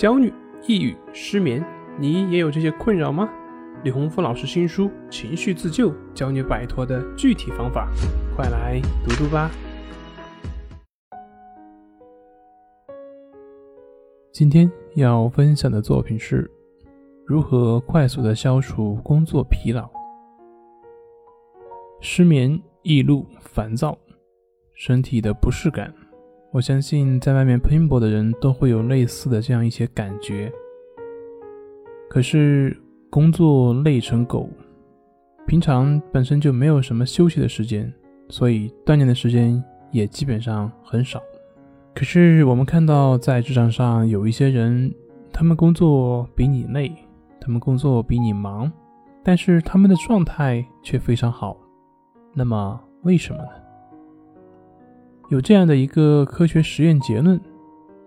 焦虑、抑郁、失眠，你也有这些困扰吗？李洪福老师新书《情绪自救》教你摆脱的具体方法，快来读读吧。今天要分享的作品是如何快速的消除工作疲劳、失眠、易怒、烦躁、身体的不适感。我相信在外面拼搏的人都会有类似的这样一些感觉。可是工作累成狗，平常本身就没有什么休息的时间，所以锻炼的时间也基本上很少。可是我们看到在职场上有一些人，他们工作比你累，他们工作比你忙，但是他们的状态却非常好。那么为什么呢？有这样的一个科学实验结论，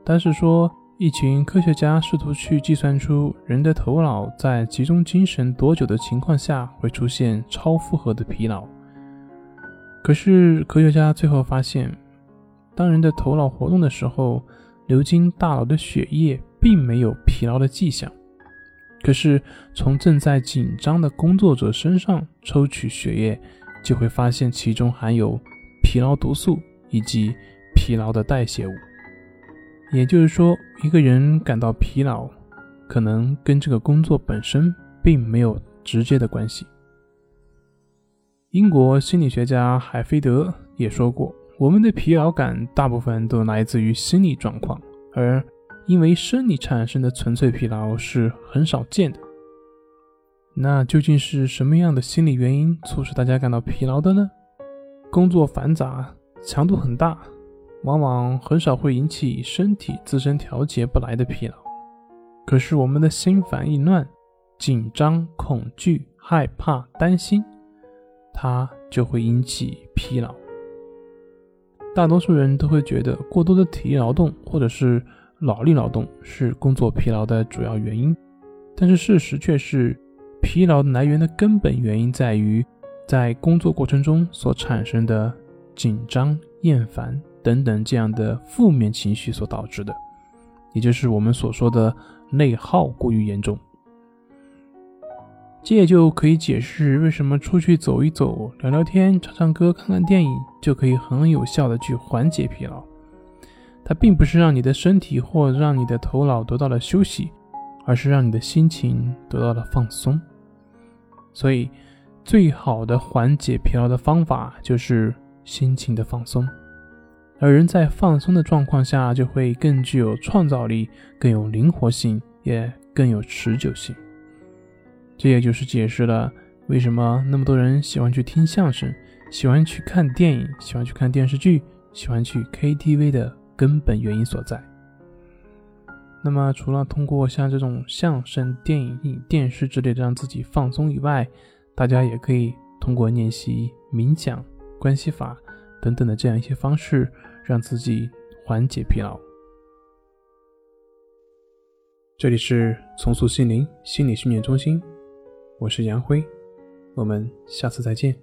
它是说，一群科学家试图去计算出人的头脑在集中精神多久的情况下会出现超负荷的疲劳。可是科学家最后发现，当人的头脑活动的时候，流经大脑的血液并没有疲劳的迹象。可是从正在紧张的工作者身上抽取血液，就会发现其中含有疲劳毒素。以及疲劳的代谢物，也就是说，一个人感到疲劳，可能跟这个工作本身并没有直接的关系。英国心理学家海菲德也说过，我们的疲劳感大部分都来自于心理状况，而因为生理产生的纯粹疲劳是很少见的。那究竟是什么样的心理原因促使大家感到疲劳的呢？工作繁杂。强度很大，往往很少会引起身体自身调节不来的疲劳。可是我们的心烦意乱、紧张、恐惧、害怕、担心，它就会引起疲劳。大多数人都会觉得过多的体力劳动或者是脑力劳动是工作疲劳的主要原因，但是事实却是，疲劳来源的根本原因在于在工作过程中所产生的。紧张、厌烦等等这样的负面情绪所导致的，也就是我们所说的内耗过于严重。这也就可以解释为什么出去走一走、聊聊天、唱唱歌、看看电影就可以很有效的去缓解疲劳。它并不是让你的身体或让你的头脑得到了休息，而是让你的心情得到了放松。所以，最好的缓解疲劳的方法就是。心情的放松，而人在放松的状况下，就会更具有创造力，更有灵活性，也更有持久性。这也就是解释了为什么那么多人喜欢去听相声，喜欢去看电影，喜欢去看电视剧，喜欢去 KTV 的根本原因所在。那么，除了通过像这种相声、电影、电视之类的让自己放松以外，大家也可以通过练习冥想。关系法等等的这样一些方式，让自己缓解疲劳。这里是重塑心灵心理训练中心，我是杨辉，我们下次再见。